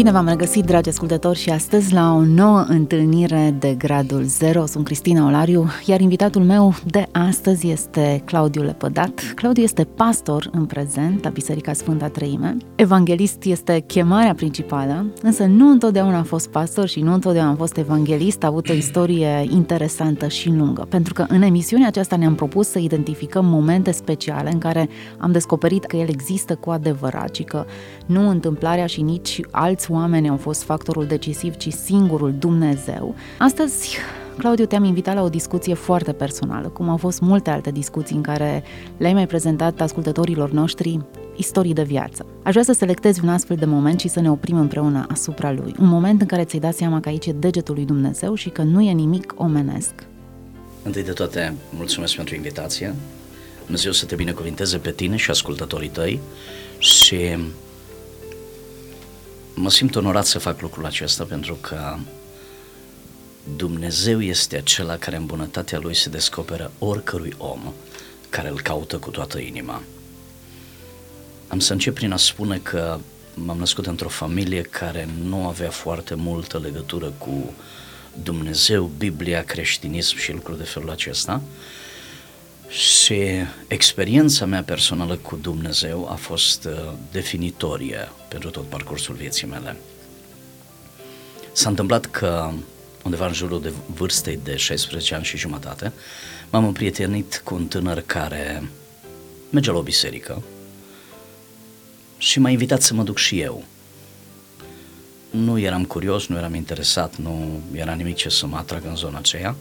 Bine v-am regăsit, dragi ascultători, și astăzi la o nouă întâlnire de Gradul Zero. Sunt Cristina Olariu, iar invitatul meu de astăzi este Claudiu Lepădat. Claudiu este pastor în prezent la Biserica Sfânta Treime. Evanghelist este chemarea principală, însă nu întotdeauna a fost pastor și nu întotdeauna a fost evanghelist. A avut o istorie interesantă și lungă, pentru că în emisiunea aceasta ne-am propus să identificăm momente speciale în care am descoperit că el există cu adevărat și că nu întâmplarea și nici alți oameni au fost factorul decisiv, ci singurul Dumnezeu. Astăzi, Claudiu, te-am invitat la o discuție foarte personală, cum au fost multe alte discuții în care le-ai mai prezentat ascultătorilor noștri istorii de viață. Aș vrea să selectezi un astfel de moment și să ne oprim împreună asupra lui. Un moment în care ți-ai dat seama că aici e degetul lui Dumnezeu și că nu e nimic omenesc. Întâi de toate, mulțumesc pentru invitație. Dumnezeu să te binecuvinteze pe tine și ascultătorii tăi și mă simt onorat să fac lucrul acesta pentru că Dumnezeu este acela care în bunătatea Lui se descoperă oricărui om care îl caută cu toată inima. Am să încep prin a spune că m-am născut într-o familie care nu avea foarte multă legătură cu Dumnezeu, Biblia, creștinism și lucruri de felul acesta. Și experiența mea personală cu Dumnezeu a fost uh, definitorie pentru tot parcursul vieții mele. S-a întâmplat că undeva în jurul de vârstei de 16 ani și jumătate, m-am împrietenit cu un tânăr care merge la o biserică și m-a invitat să mă duc și eu. Nu eram curios, nu eram interesat, nu era nimic ce să mă atragă în zona aceea,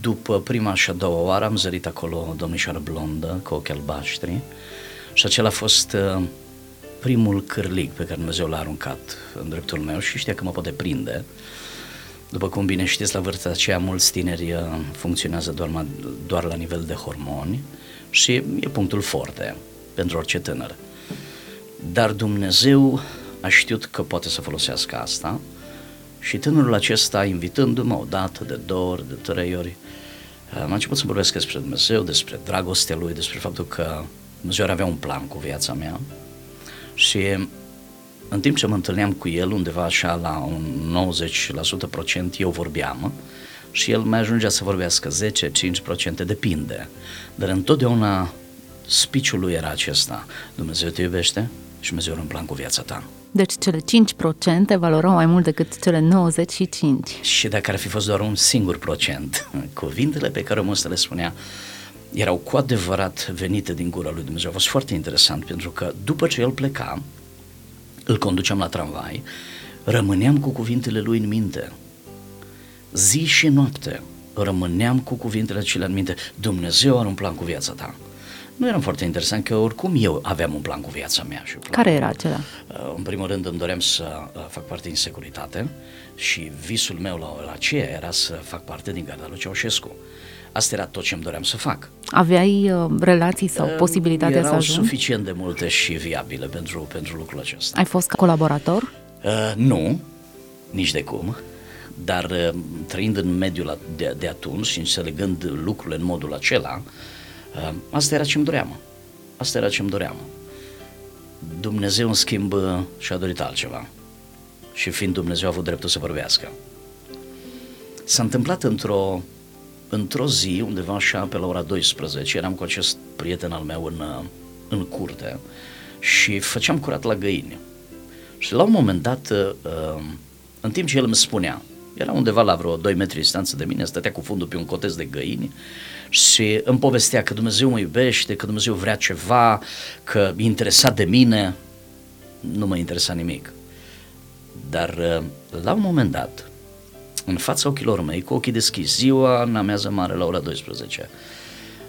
după prima și a doua oară am zărit acolo o domnișoară blondă cu ochi albaștri și acela a fost uh, primul cârlig pe care Dumnezeu l-a aruncat în dreptul meu și știa că mă poate prinde. După cum bine știți, la vârsta aceea mulți tineri uh, funcționează doar, doar la nivel de hormoni și e punctul forte pentru orice tânăr. Dar Dumnezeu a știut că poate să folosească asta și tânărul acesta, invitându-mă o dată, de două ori, de trei ori, am început să vorbesc despre Dumnezeu, despre dragostea Lui, despre faptul că Dumnezeu avea un plan cu viața mea și în timp ce mă întâlneam cu el undeva așa la un 90% procent, eu vorbeam și el mai ajungea să vorbească 10-5%, depinde. Dar întotdeauna spiciul lui era acesta, Dumnezeu te iubește și Dumnezeu are un plan cu viața ta. Deci cele 5% valorau mai mult decât cele 95. Și dacă ar fi fost doar un singur procent, cuvintele pe care omul le spunea erau cu adevărat venite din gura lui Dumnezeu. A fost foarte interesant pentru că după ce el pleca, îl conduceam la tramvai, rămâneam cu cuvintele lui în minte. Zi și noapte rămâneam cu cuvintele acelea în minte. Dumnezeu are un plan cu viața ta nu eram foarte interesant, că oricum eu aveam un plan cu viața mea. Și Care era acela? Uh, în primul rând îmi doream să uh, fac parte din securitate și visul meu la, la aceea era să fac parte din garda lui Ceaușescu. Asta era tot ce îmi doream să fac. Aveai uh, relații sau uh, posibilitatea Erau să ajungi? suficient de multe și viabile pentru, pentru lucrul acesta. Ai fost colaborator? Uh, nu, nici de cum dar uh, trăind în mediul de, de atunci și înțelegând lucrurile în modul acela, Ehm, asta era ce-mi doream. Asta era ce-mi doream. Dumnezeu, în schimb, și-a dorit altceva. Și fiind Dumnezeu, a avut dreptul să vorbească. S-a întâmplat într-o, într-o zi, undeva așa pe la ora 12, eram cu acest prieten al meu în, în curte și făceam curat la găini. Și la un moment dat, ehm, în timp ce el îmi spunea, era undeva la vreo 2 metri distanță de mine, stătea cu fundul pe un cotez de găini și îmi povestea că Dumnezeu mă iubește, că Dumnezeu vrea ceva, că e interesat de mine. Nu mă interesa nimic. Dar uh, la un moment dat, în fața ochilor mei, cu ochii deschiși, ziua în amează mare la ora 12,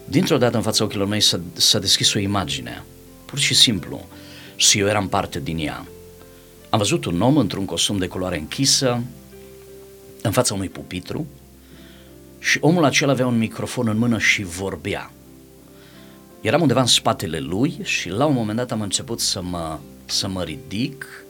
dintr-o dată în fața ochilor mei s-a, s-a deschis o imagine, pur și simplu, și eu eram parte din ea. Am văzut un om într-un costum de culoare închisă, în fața unui pupitru, și omul acela avea un microfon în mână și vorbea. Eram undeva în spatele lui și la un moment dat am început să mă, să mă ridic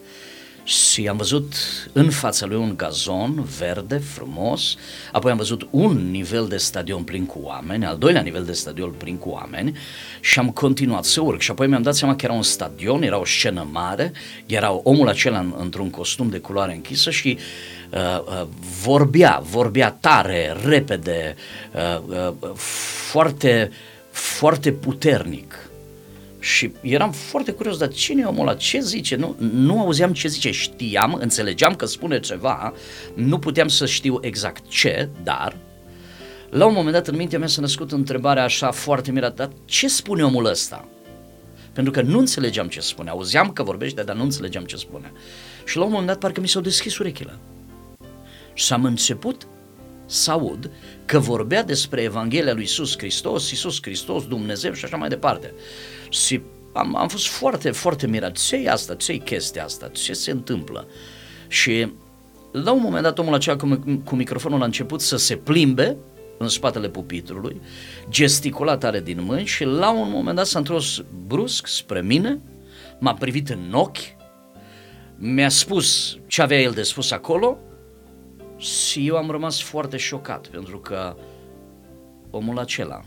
și am văzut în fața lui un gazon verde, frumos, apoi am văzut un nivel de stadion plin cu oameni, al doilea nivel de stadion plin cu oameni și am continuat să urc și apoi mi-am dat seama că era un stadion, era o scenă mare, era omul acela în, într-un costum de culoare închisă și uh, uh, vorbea, vorbea tare, repede, uh, uh, foarte, foarte puternic și eram foarte curios, dar cine e omul ăla? Ce zice? Nu, nu auzeam ce zice, știam, înțelegeam că spune ceva, nu puteam să știu exact ce, dar la un moment dat în mintea mea s-a născut întrebarea așa foarte mirată, dar ce spune omul ăsta? Pentru că nu înțelegeam ce spune, auzeam că vorbește, dar nu înțelegeam ce spune. Și la un moment dat parcă mi s-au deschis urechile. Și am început să aud că vorbea despre Evanghelia lui Isus Hristos, Isus Hristos, Dumnezeu și așa mai departe. Și am, am fost foarte, foarte mirat. ce e asta? ce e chestia asta? Ce se întâmplă? Și la un moment dat omul acela cu, cu microfonul a început să se plimbe în spatele pupitrului, gesticulat tare din mâini și la un moment dat s-a întors brusc spre mine, m-a privit în ochi, mi-a spus ce avea el de spus acolo și eu am rămas foarte șocat pentru că omul acela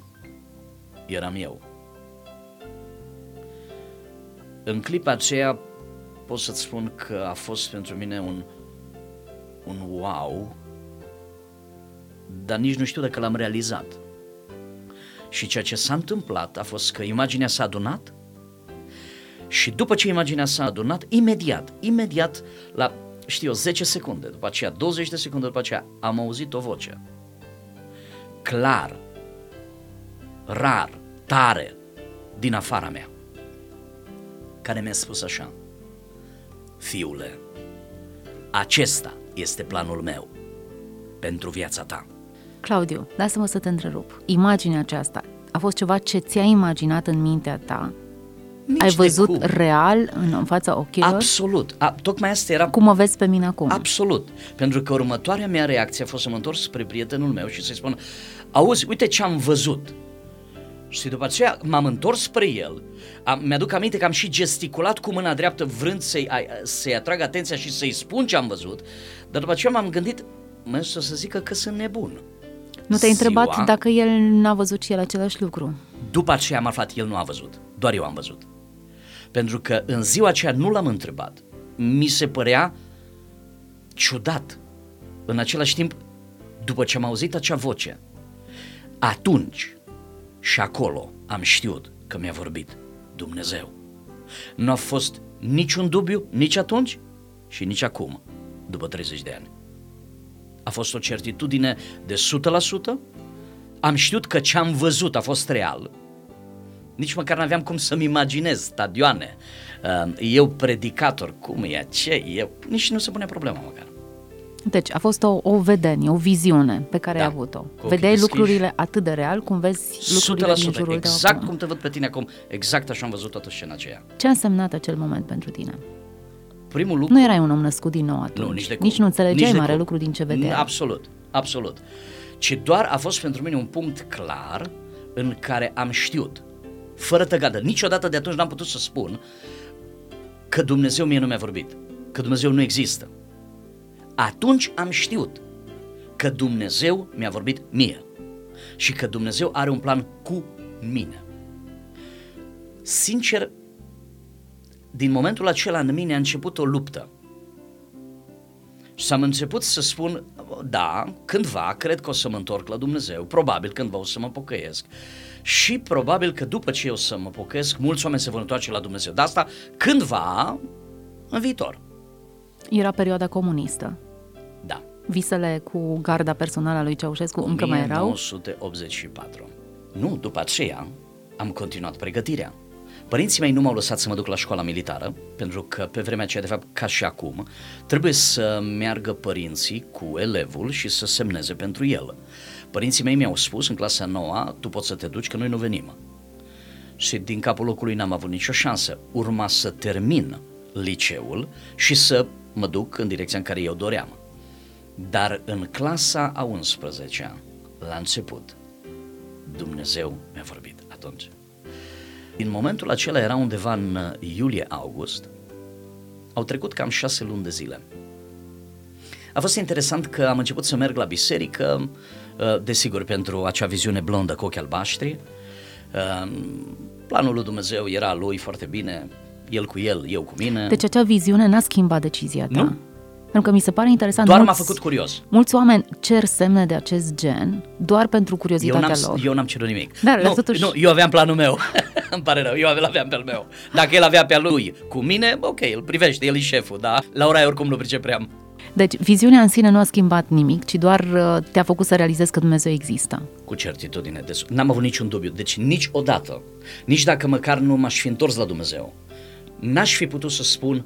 eram eu. În clipa aceea pot să-ți spun că a fost pentru mine un, un wow, dar nici nu știu dacă l-am realizat. Și ceea ce s-a întâmplat a fost că imaginea s-a adunat și după ce imaginea s-a adunat, imediat, imediat, la, știu 10 secunde, după aceea 20 de secunde după aceea, am auzit o voce. Clar, rar, tare, din afara mea care mi-a spus așa, Fiule, acesta este planul meu pentru viața ta. Claudiu, lasă-mă să te întrerup. Imaginea aceasta a fost ceva ce ți-ai imaginat în mintea ta? Nici Ai văzut cum. real în fața ochilor? Absolut. A, tocmai asta era... Cum mă vezi pe mine acum? Absolut. Pentru că următoarea mea reacție a fost să mă întorc spre prietenul meu și să-i spun auzi, uite ce am văzut. Și după aceea m-am întors spre el, am, mi-aduc aminte că am și gesticulat cu mâna dreaptă vrând să-i, să-i atrag atenția și să-i spun ce am văzut, dar după aceea m-am gândit, mă să zică că sunt nebun. Nu te-ai Ziua, întrebat dacă el n-a văzut și el același lucru? După aceea am aflat, el nu a văzut, doar eu am văzut. Pentru că în ziua aceea nu l-am întrebat. Mi se părea ciudat. În același timp, după ce am auzit acea voce, atunci și acolo am știut că mi-a vorbit Dumnezeu. Nu a fost niciun dubiu nici atunci și nici acum, după 30 de ani. A fost o certitudine de 100%, am știut că ce am văzut a fost real, nici măcar n-aveam cum să-mi imaginez stadioane, uh, eu predicator, cum e, ce e, nici nu se pune problema măcar. Deci a fost o, o vedenie, o viziune pe care da, ai avut-o. Vedeai lucrurile atât de real cum vezi lucrurile din jurul exact cum te văd pe tine acum, exact așa am văzut toată scena aceea. Ce a însemnat acel moment pentru tine? Primul lucru... Nu erai un om născut din nou atunci. Nu, nici de cum. Nici nu înțelegeai nici mare cum. lucru din ce vedeai. Absolut, absolut. Ci doar a fost pentru mine un punct clar în care am știut, fără tăgadă, niciodată de atunci n-am putut să spun că Dumnezeu mie nu mi-a vorbit, că Dumnezeu nu există atunci am știut că Dumnezeu mi-a vorbit mie și că Dumnezeu are un plan cu mine. Sincer, din momentul acela în mine a început o luptă. Și am început să spun, da, cândva cred că o să mă întorc la Dumnezeu, probabil cândva o să mă pocăiesc și probabil că după ce eu să mă pocăiesc, mulți oameni se vor întoarce la Dumnezeu. De asta cândva în viitor. Era perioada comunistă. Da. Visele cu garda personală a lui Ceaușescu 1984. încă mai erau? 1984. Nu, după aceea am continuat pregătirea. Părinții mei nu m-au lăsat să mă duc la școala militară, pentru că pe vremea aceea, de fapt, ca și acum, trebuie să meargă părinții cu elevul și să semneze pentru el. Părinții mei mi-au spus în clasa 9 tu poți să te duci, că noi nu venim. Și din capul locului n-am avut nicio șansă. Urma să termin liceul și să mă duc în direcția în care eu doream. Dar în clasa a 11-a la început, Dumnezeu mi-a vorbit atunci. În momentul acela era undeva în iulie-august, au trecut cam șase luni de zile. A fost interesant că am început să merg la biserică, uh, desigur pentru acea viziune blondă cu ochi albaștri. Uh, planul lui Dumnezeu era lui foarte bine, el cu el, eu cu mine. Deci acea viziune n-a schimbat decizia ta? Nu. Pentru că mi se pare interesant. Doar mulți, m-a făcut curios. Mulți oameni cer semne de acest gen doar pentru Eu curiozitatea n-am, lor. eu n-am cerut nimic. Da, dar nu, totuși- nu, eu aveam planul meu. Îmi pare rău, eu aveam pe al meu. Dacă el avea pe al lui cu mine, ok, îl privește, el e șeful, da? La ora aia oricum nu pricepeam. Deci viziunea în sine nu a schimbat nimic, ci doar uh, te-a făcut să realizezi că Dumnezeu există. Cu certitudine. Deci n-am avut niciun dubiu. Deci niciodată, nici dacă măcar nu m-aș fi întors la Dumnezeu, n-aș fi putut să spun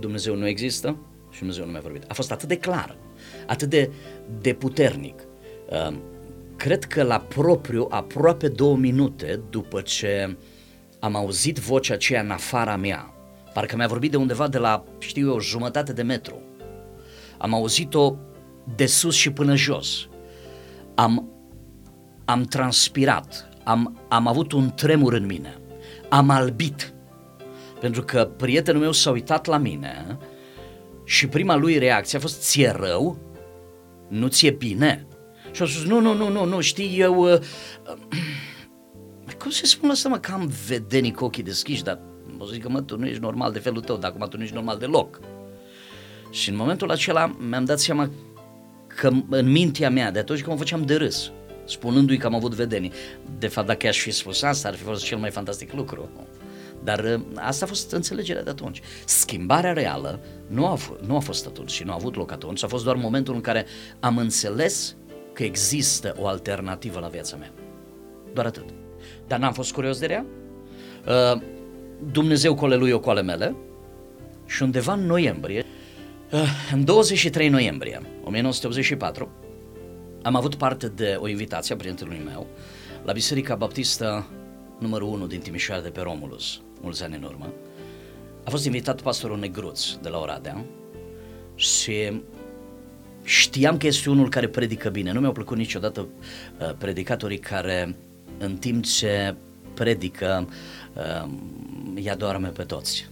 Dumnezeu nu există și Dumnezeu nu mi-a vorbit. A fost atât de clar, atât de, de puternic. Uh, Cred că la propriu, aproape două minute după ce am auzit vocea aceea în afara mea, parcă mi-a vorbit de undeva de la, știu eu, jumătate de metru. Am auzit-o de sus și până jos. Am, am transpirat, am, am avut un tremur în mine, am albit, pentru că prietenul meu s-a uitat la mine și prima lui reacție a fost ție rău, nu ți-e bine. Și a spus, nu, nu, nu, nu, nu, știi, eu... Uh, uh, cum se spune asta, mă, că am vedenii cu ochii deschiși, dar o să zic că, mă, tu nu ești normal de felul tău, dar acum tu nu ești normal deloc. Și în momentul acela mi-am dat seama că în mintea mea, de atunci când mă făceam de râs, spunându-i că am avut vedenii, de fapt dacă aș fi spus asta, ar fi fost cel mai fantastic lucru. Dar uh, asta a fost înțelegerea de atunci. Schimbarea reală nu a, f- nu a fost atunci și nu a avut loc atunci, a fost doar momentul în care am înțeles că există o alternativă la viața mea. Doar atât. Dar n-am fost curios de ea. Uh, Dumnezeu cu ale lui, eu cu ale mele. Și undeva în noiembrie, uh, în 23 noiembrie 1984, am avut parte de o invitație a prietenului meu la Biserica Baptistă numărul 1 din Timișoara de pe Romulus, mulți ani în urmă. A fost invitat pastorul Negruț de la Oradea și știam că este unul care predică bine. Nu mi-au plăcut niciodată uh, predicatorii care în timp ce predică uh, ia doarme pe toți.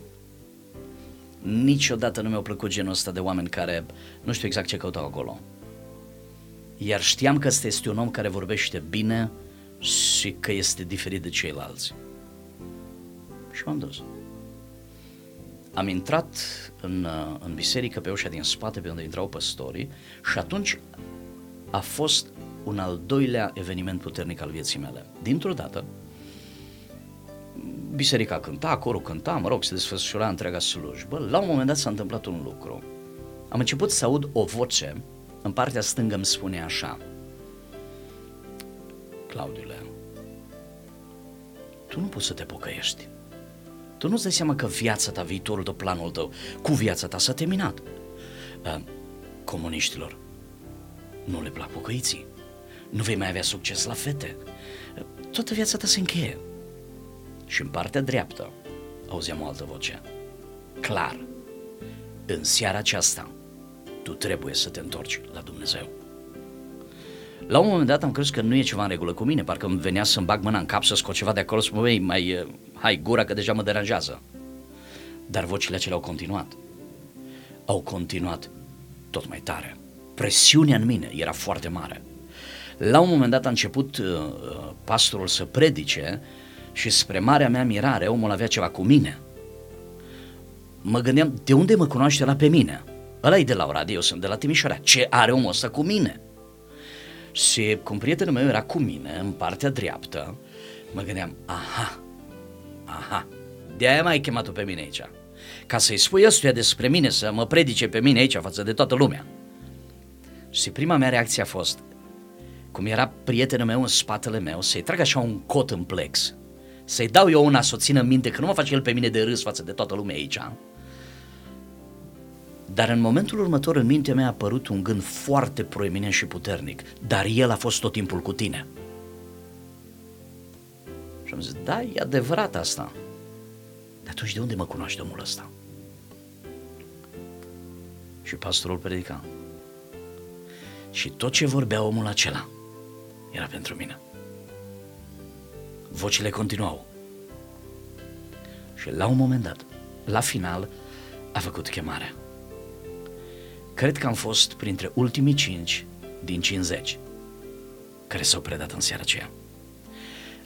Niciodată nu mi-au plăcut genul ăsta de oameni care nu știu exact ce căutau acolo. Iar știam că ăsta este un om care vorbește bine și că este diferit de ceilalți. Și m-am dus. Am intrat în, uh, în biserică pe ușa din spate pe unde intrau păstorii și atunci a fost un al doilea eveniment puternic al vieții mele. Dintr-o dată, biserica cânta, corul cânta, mă rog, se desfășura întreaga slujbă. La un moment dat s-a întâmplat un lucru. Am început să aud o voce, în partea stângă îmi spune așa, Claudiule, tu nu poți să te pocăiești. Tu nu-ți dai seama că viața ta, viitorul tău, planul tău, cu viața ta s-a terminat. Uh, comuniștilor, nu le plac pocăiții. Nu vei mai avea succes la fete. Uh, toată viața ta se încheie. Și în partea dreaptă auzeam o altă voce. Clar, în seara aceasta, tu trebuie să te întorci la Dumnezeu. La un moment dat am crezut că nu e ceva în regulă cu mine, parcă îmi venea să-mi bag mâna în cap să scot ceva de acolo, spun, băi, mai, eh, hai gura că deja mă deranjează. Dar vocile acelea au continuat. Au continuat tot mai tare. Presiunea în mine era foarte mare. La un moment dat a început uh, uh, pastorul să predice și spre marea mea mirare omul avea ceva cu mine. Mă gândeam, de unde mă cunoaște la pe mine? Ăla e de la Oradea, eu sunt de la Timișoara. Ce are omul ăsta cu mine? Și cum prietenul meu era cu mine, în partea dreaptă, mă gândeam, aha, aha, de-aia m-ai chemat pe mine aici. Ca să-i spui ăstuia despre mine, să mă predice pe mine aici față de toată lumea. Și prima mea reacție a fost, cum era prietenul meu în spatele meu, să-i trag așa un cot în plex, să-i dau eu una să o țină în minte, că nu mă face el pe mine de râs față de toată lumea aici. Dar în momentul următor în mintea mea a apărut un gând foarte proeminent și puternic, dar el a fost tot timpul cu tine. Și am zis, da, e adevărat asta. Dar atunci de unde mă cunoaște omul ăsta? Și pastorul predica. Și tot ce vorbea omul acela era pentru mine. Vocile continuau. Și la un moment dat, la final, a făcut chemarea. Cred că am fost printre ultimii cinci din 50 care s-au predat în seara aceea.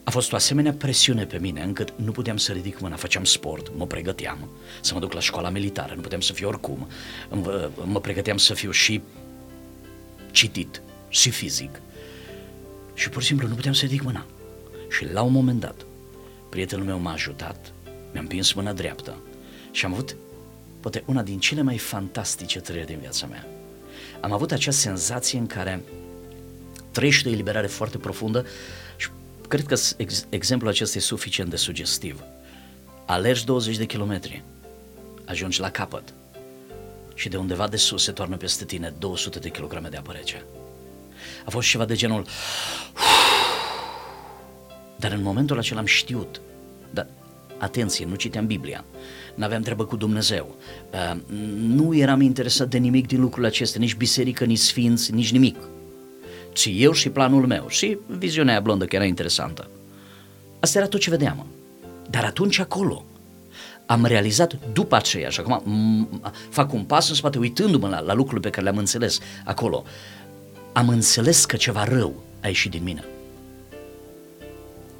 A fost o asemenea presiune pe mine încât nu puteam să ridic mâna, făceam sport, mă pregăteam să mă duc la școala militară, nu puteam să fiu oricum, mă pregăteam să fiu și citit și fizic și pur și simplu nu puteam să ridic mâna. Și la un moment dat, prietenul meu m-a ajutat, mi-a împins mâna dreaptă și am avut poate una din cele mai fantastice trăiri din viața mea. Am avut acea senzație în care trăiești o eliberare foarte profundă și cred că ex- exemplul acesta e suficient de sugestiv. Alergi 20 de kilometri, ajungi la capăt și de undeva de sus se toarnă peste tine 200 de kilograme de apă rece. A fost ceva de genul... Dar în momentul acela am știut, dar atenție, nu citeam Biblia, n-aveam treabă cu Dumnezeu, uh, nu eram interesat de nimic din lucrurile acestea, nici biserică, nici sfinți, nici nimic ci eu și planul meu și viziunea aia blondă care era interesantă. Asta era tot ce vedeam. Dar atunci acolo am realizat după aceea și acum m- fac un pas în spate uitându-mă la, la lucrurile pe care le-am înțeles acolo. Am înțeles că ceva rău a ieșit din mine.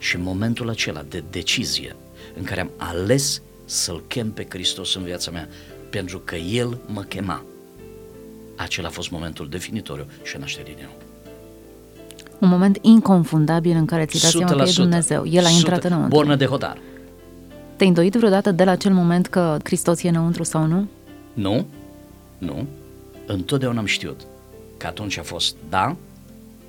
Și în momentul acela de decizie în care am ales să-L chem pe Hristos în viața mea, pentru că El mă chema, acela a fost momentul definitoriu și nașterii din nou un moment inconfundabil în care ți-ai dat seama că e Dumnezeu. El a intrat înăuntru. Bornă de hotar. Te-ai îndoit vreodată de la acel moment că Hristos e înăuntru sau nu? Nu, nu. Întotdeauna am știut că atunci a fost da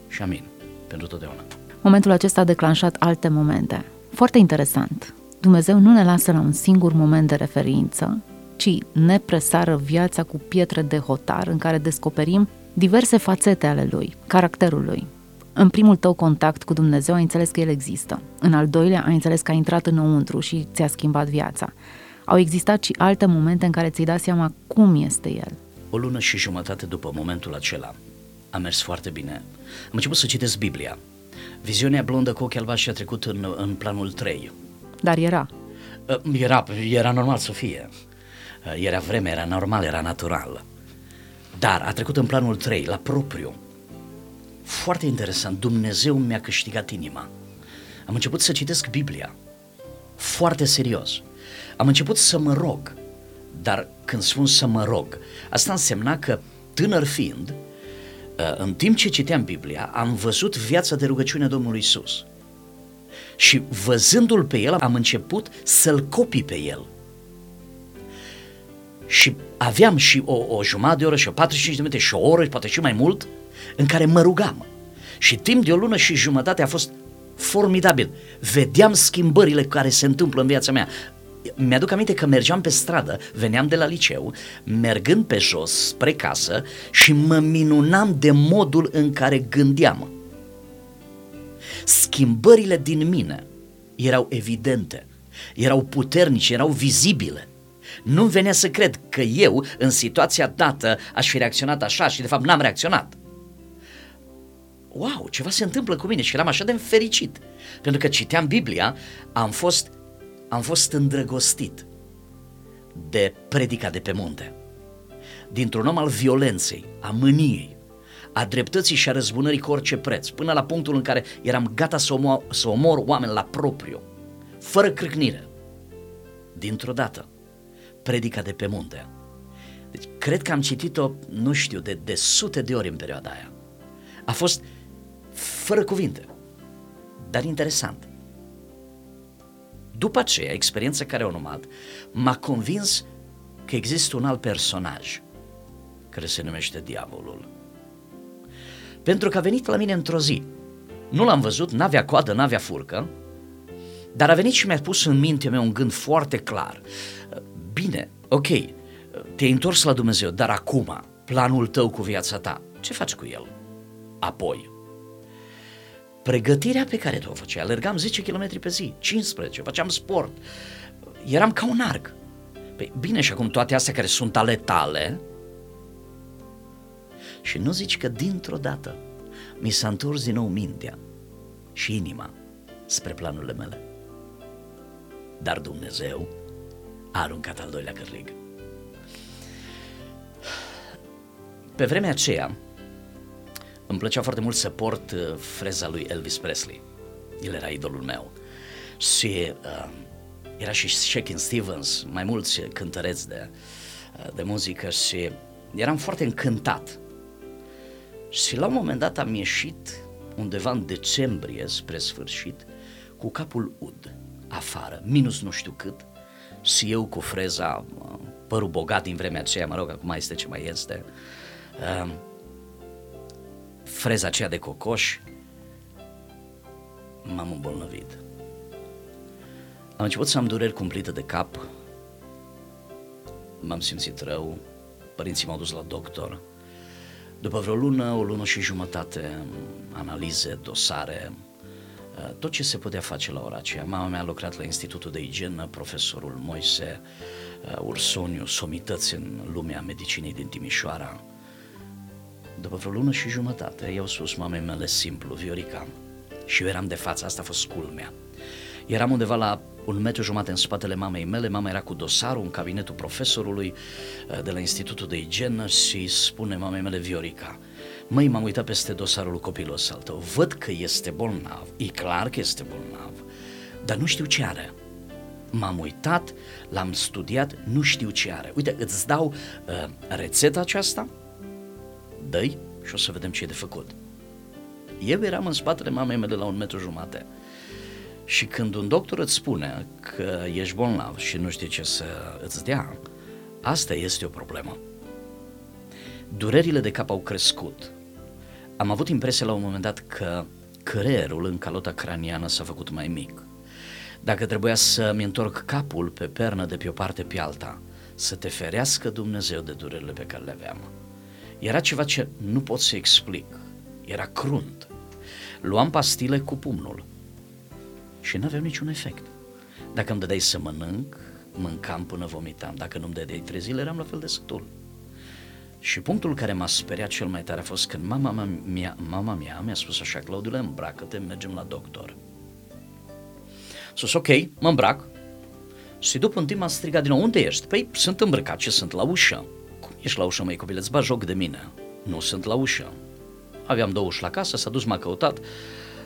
și amin pentru totdeauna. Momentul acesta a declanșat alte momente. Foarte interesant. Dumnezeu nu ne lasă la un singur moment de referință, ci ne presară viața cu pietre de hotar în care descoperim diverse fațete ale lui, caracterul lui, în primul tău contact cu Dumnezeu ai înțeles că El există. În al doilea ai înțeles că ai intrat înăuntru și ți-a schimbat viața. Au existat și alte momente în care ți-ai dat seama cum este El. O lună și jumătate după momentul acela a mers foarte bine. Am început să citesc Biblia. Viziunea blondă cu ochii albaștri a trecut în, în planul 3. Dar era. Uh, era, era normal să fie. Uh, era vreme, era normal, era natural. Dar a trecut în planul 3, la propriu foarte interesant, Dumnezeu mi-a câștigat inima. Am început să citesc Biblia, foarte serios. Am început să mă rog, dar când spun să mă rog, asta însemna că, tânăr fiind, uh, în timp ce citeam Biblia, am văzut viața de rugăciune a Domnului Isus. Și văzându-l pe el, am început să-l copii pe el. Și aveam și o, o jumătate de oră și o 45 de minute și o oră, poate și mai mult, în care mă rugam. Și timp de o lună și jumătate a fost formidabil. Vedeam schimbările care se întâmplă în viața mea. Mi-aduc aminte că mergeam pe stradă, veneam de la liceu, mergând pe jos spre casă și mă minunam de modul în care gândeam. Schimbările din mine erau evidente, erau puternice, erau vizibile. Nu venea să cred că eu, în situația dată, aș fi reacționat așa și de fapt n-am reacționat wow, ceva se întâmplă cu mine și eram așa de fericit. Pentru că citeam Biblia, am fost, am fost îndrăgostit de predica de pe munte. Dintr-un om al violenței, a mâniei, a dreptății și a răzbunării cu orice preț, până la punctul în care eram gata să omor, să omor oameni la propriu, fără crâcnire. Dintr-o dată, predica de pe munte. Deci, cred că am citit-o, nu știu, de, de sute de ori în perioada aia. A fost fără cuvinte, dar interesant. După aceea, experiența care a urmat m-a convins că există un alt personaj care se numește Diavolul. Pentru că a venit la mine într-o zi. Nu l-am văzut, n-avea coadă, n-avea furcă, dar a venit și mi-a pus în minte meu un gând foarte clar. Bine, ok, te-ai întors la Dumnezeu, dar acum, planul tău cu viața ta, ce faci cu el? Apoi, pregătirea pe care tu o făceai, alergam 10 km pe zi, 15, făceam sport, eram ca un arc. Păi bine, și acum toate astea care sunt ale tale, și nu zici că dintr-o dată mi s-a întors din nou mintea și inima spre planurile mele. Dar Dumnezeu a aruncat al doilea cârlig. Pe vremea aceea, îmi plăcea foarte mult să port uh, freza lui Elvis Presley. El era idolul meu. Și uh, era și Shakin Stevens, mai mulți cântăreți de, uh, de muzică și eram foarte încântat. Și la un moment dat am ieșit undeva în decembrie spre sfârșit cu capul ud afară, minus nu știu cât, și eu cu freza, uh, părul bogat din vremea aceea, mă rog, acum este ce mai este, uh, freza aceea de cocoș, m-am îmbolnăvit. Am început să am dureri cumplite de cap, m-am simțit rău, părinții m-au dus la doctor. După vreo lună, o lună și jumătate, analize, dosare, tot ce se putea face la ora aceea. Mama mea a lucrat la Institutul de Igienă, profesorul Moise Ursoniu, somități în lumea medicinei din Timișoara, după vreo lună și jumătate, i-au spus mamei mele simplu, Viorica, și eu eram de față, asta a fost culmea. Eram undeva la un metru jumate în spatele mamei mele, mama era cu dosarul în cabinetul profesorului uh, de la Institutul de Igienă și spune mamei mele Viorica, măi, m-am uitat peste dosarul copilului al tău, văd că este bolnav, e clar că este bolnav, dar nu știu ce are. M-am uitat, l-am studiat, nu știu ce are. Uite, îți dau uh, rețeta aceasta, dă și o să vedem ce e de făcut. Eu eram în spatele mamei mele la un metru jumate și când un doctor îți spune că ești bolnav și nu știe ce să îți dea, asta este o problemă. Durerile de cap au crescut. Am avut impresia la un moment dat că creierul în calota craniană s-a făcut mai mic. Dacă trebuia să-mi întorc capul pe pernă de pe o parte pe alta, să te ferească Dumnezeu de durerile pe care le aveam. Era ceva ce nu pot să explic. Era crunt. Luam pastile cu pumnul și nu aveau niciun efect. Dacă îmi dădeai să mănânc, mâncam până vomitam. Dacă nu-mi dădeai trei zile, eram la fel de sătul. Și punctul care m-a speriat cel mai tare a fost când mama mea, mama mea mi-a spus așa, Claudiule, îmbracă-te, mergem la doctor. Sus, ok, mă îmbrac. Și după un timp m-a strigat din nou, unde ești? Păi sunt îmbrăcat și sunt la ușă. Ești la ușă, măi copileț, îți joc de mine. Nu sunt la ușă. Aveam două uși la casă, s-a dus, m-a căutat.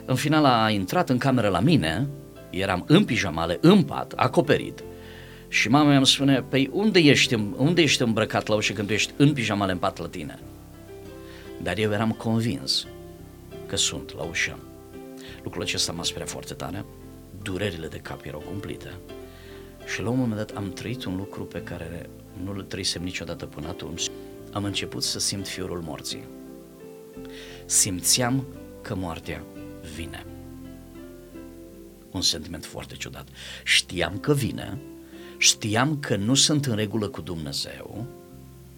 În final a intrat în cameră la mine, eram în pijamale, în pat, acoperit. Și mama mea îmi spune, păi unde ești, unde ești îmbrăcat la ușă când tu ești în pijamale în pat la tine? Dar eu eram convins că sunt la ușă. Lucrul acesta m-a speriat foarte tare, durerile de cap erau cumplite. Și la un moment dat am trăit un lucru pe care nu-l trăisem niciodată până atunci, am început să simt fiorul morții. Simțeam că moartea vine. Un sentiment foarte ciudat. Știam că vine, știam că nu sunt în regulă cu Dumnezeu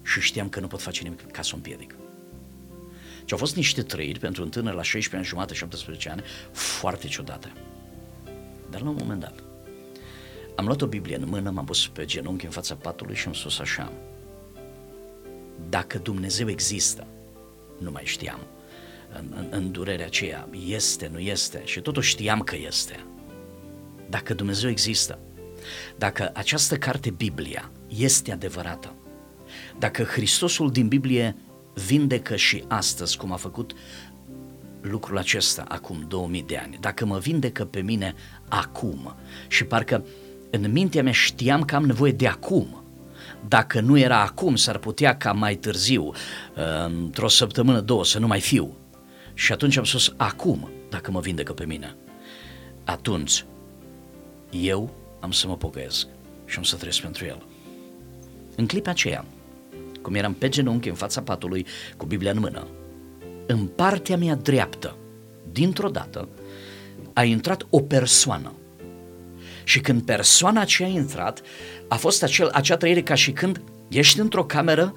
și știam că nu pot face nimic ca să o împiedic. Și au fost niște trăiri pentru un tânăr la 16 ani jumate, 17 ani, foarte ciudate. Dar la un moment dat, am luat o Biblie în mână, m-am pus pe genunchi în fața patului și am spus așa. Dacă Dumnezeu există, nu mai știam, în, în, în durerea aceea, este, nu este, și totuși știam că este. Dacă Dumnezeu există, dacă această carte Biblia este adevărată, dacă Hristosul din Biblie vindecă și astăzi, cum a făcut lucrul acesta acum 2000 de ani, dacă mă vindecă pe mine acum și parcă în mintea mea știam că am nevoie de acum. Dacă nu era acum, s-ar putea ca mai târziu, uh, într-o săptămână, două, să nu mai fiu. Și atunci am spus, acum, dacă mă vindecă pe mine, atunci eu am să mă pocăiesc și am să trăiesc pentru el. În clipa aceea, cum eram pe genunchi în fața patului cu Biblia în mână, în partea mea dreaptă, dintr-o dată, a intrat o persoană și când persoana aceea a intrat, a fost acel, acea trăire ca și când ești într-o cameră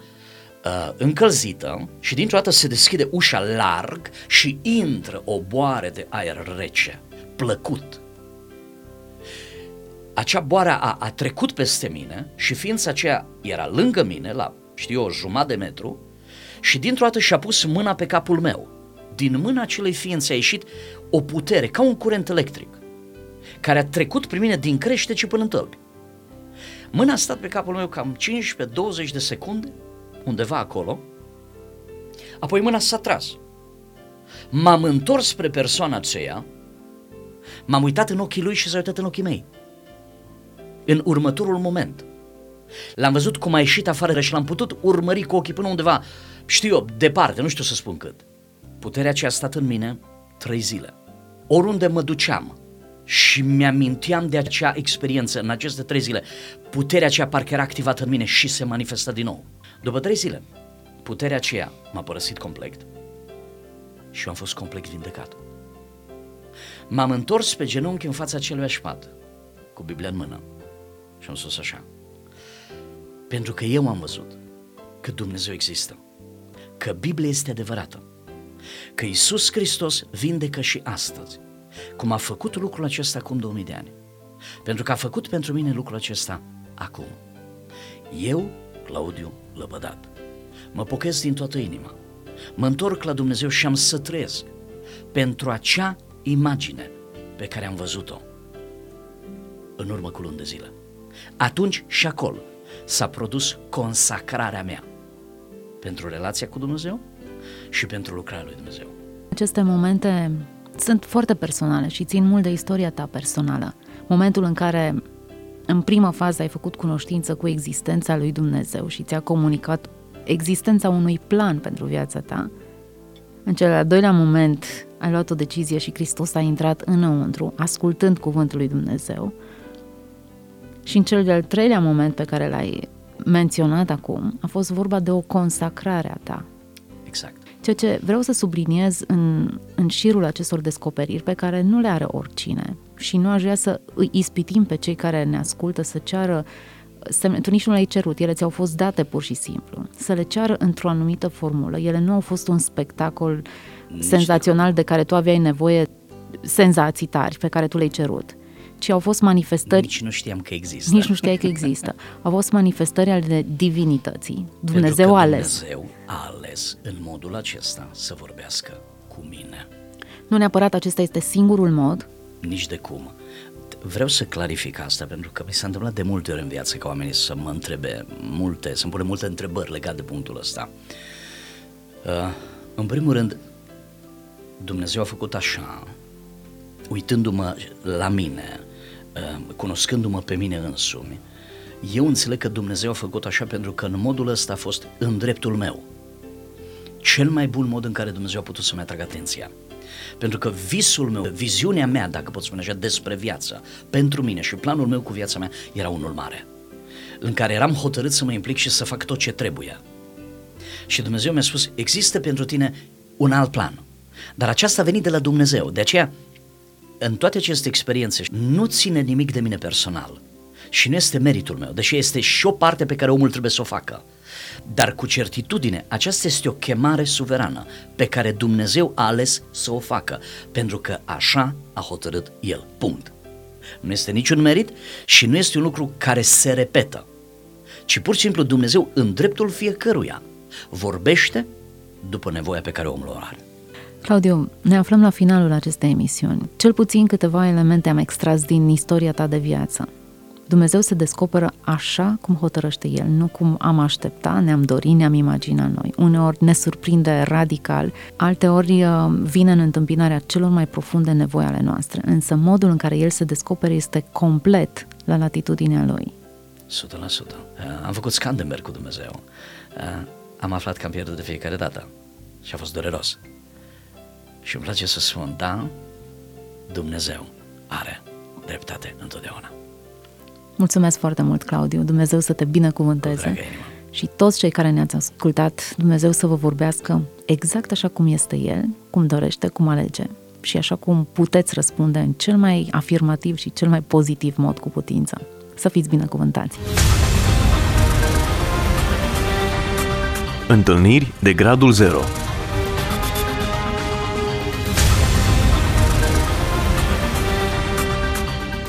uh, încălzită și dintr-o dată se deschide ușa larg și intră o boare de aer rece, plăcut. Acea boare a, a trecut peste mine și ființa aceea era lângă mine, la, știu eu, o jumătate de metru, și dintr-o dată și-a pus mâna pe capul meu. din mâna acelei ființe a ieșit o putere, ca un curent electric, care a trecut prin mine din crește până în tălpi. Mâna a stat pe capul meu cam 15-20 de secunde, undeva acolo, apoi mâna s-a tras. M-am întors spre persoana aceea, m-am uitat în ochii lui și s-a uitat în ochii mei. În următorul moment. L-am văzut cum a ieșit afară și l-am putut urmări cu ochii până undeva, știu eu, departe, nu știu să spun cât. Puterea aceea a stat în mine trei zile. Oriunde mă duceam și mi-aminteam de acea experiență în aceste trei zile, puterea aceea parcă era activată în mine și se manifestă din nou. După trei zile, puterea aceea m-a părăsit complet și eu am fost complet vindecat. M-am întors pe genunchi în fața acelui pat, cu Biblia în mână și am spus așa, pentru că eu am văzut că Dumnezeu există, că Biblia este adevărată, că Isus Hristos vindecă și astăzi, cum a făcut lucrul acesta acum 2000 de ani. Pentru că a făcut pentru mine lucrul acesta acum. Eu, Claudiu Lăbădat, mă pochez din toată inima, mă întorc la Dumnezeu și am să trăiesc pentru acea imagine pe care am văzut-o în urmă cu luni de zile. Atunci și acolo s-a produs consacrarea mea pentru relația cu Dumnezeu și pentru lucrarea lui Dumnezeu. Aceste momente sunt foarte personale și țin mult de istoria ta personală. Momentul în care în prima fază ai făcut cunoștință cu existența lui Dumnezeu și ți-a comunicat existența unui plan pentru viața ta, în cel al doilea moment ai luat o decizie și Hristos a intrat înăuntru, ascultând cuvântul lui Dumnezeu. Și în cel de-al treilea moment pe care l-ai menționat acum, a fost vorba de o consacrare a ta. Exact. Ceea ce vreau să subliniez în, în șirul acestor descoperiri pe care nu le are oricine și nu aș vrea să îi ispitim pe cei care ne ascultă să ceară semne, tu nici nu le-ai cerut, ele ți-au fost date pur și simplu, să le ceară într-o anumită formulă. Ele nu au fost un spectacol nici senzațional de care tu aveai nevoie, senzații tari pe care tu le-ai cerut ci au fost manifestări... Nici nu știam că există. Nici nu știai că există. Au fost manifestări ale divinității. Dumnezeu a ales. Dumnezeu a ales în modul acesta să vorbească cu mine. Nu neapărat acesta este singurul mod. Nici de cum. Vreau să clarific asta pentru că mi s-a întâmplat de multe ori în viață ca oamenii să mă întrebe multe, să-mi pune multe întrebări legate de punctul ăsta. Uh, în primul rând, Dumnezeu a făcut așa, uitându-mă la mine, uh, cunoscându-mă pe mine însumi, eu înțeleg că Dumnezeu a făcut așa pentru că în modul ăsta a fost în dreptul meu. Cel mai bun mod în care Dumnezeu a putut să-mi atragă atenția. Pentru că visul meu, viziunea mea, dacă pot spune așa, despre viață, pentru mine și planul meu cu viața mea era unul mare, în care eram hotărât să mă implic și să fac tot ce trebuie. Și Dumnezeu mi-a spus, există pentru tine un alt plan, dar aceasta a venit de la Dumnezeu, de aceea în toate aceste experiențe nu ține nimic de mine personal și nu este meritul meu, deși este și o parte pe care omul trebuie să o facă. Dar cu certitudine, aceasta este o chemare suverană pe care Dumnezeu a ales să o facă, pentru că așa a hotărât El. Punct. Nu este niciun merit și nu este un lucru care se repetă, ci pur și simplu Dumnezeu în dreptul fiecăruia vorbește după nevoia pe care omul o are. Claudiu, ne aflăm la finalul acestei emisiuni. Cel puțin câteva elemente am extras din istoria ta de viață. Dumnezeu se descoperă așa cum hotărăște El, nu cum am aștepta, ne-am dori, ne-am imaginat noi. Uneori ne surprinde radical, alteori uh, vine în întâmpinarea celor mai profunde nevoi ale noastre, însă modul în care El se descoperă este complet la latitudinea Lui. 100%. Uh, am făcut Scandenberg cu Dumnezeu. Uh, am aflat că am pierdut de fiecare dată și a fost dureros. Și îmi place să spun, da, Dumnezeu are dreptate întotdeauna. Mulțumesc foarte mult, Claudiu. Dumnezeu să te binecuvânteze. Și toți cei care ne-ați ascultat, Dumnezeu să vă vorbească exact așa cum este El, cum dorește, cum alege și așa cum puteți răspunde în cel mai afirmativ și cel mai pozitiv mod cu putință. Să fiți binecuvântați! Întâlniri de gradul 0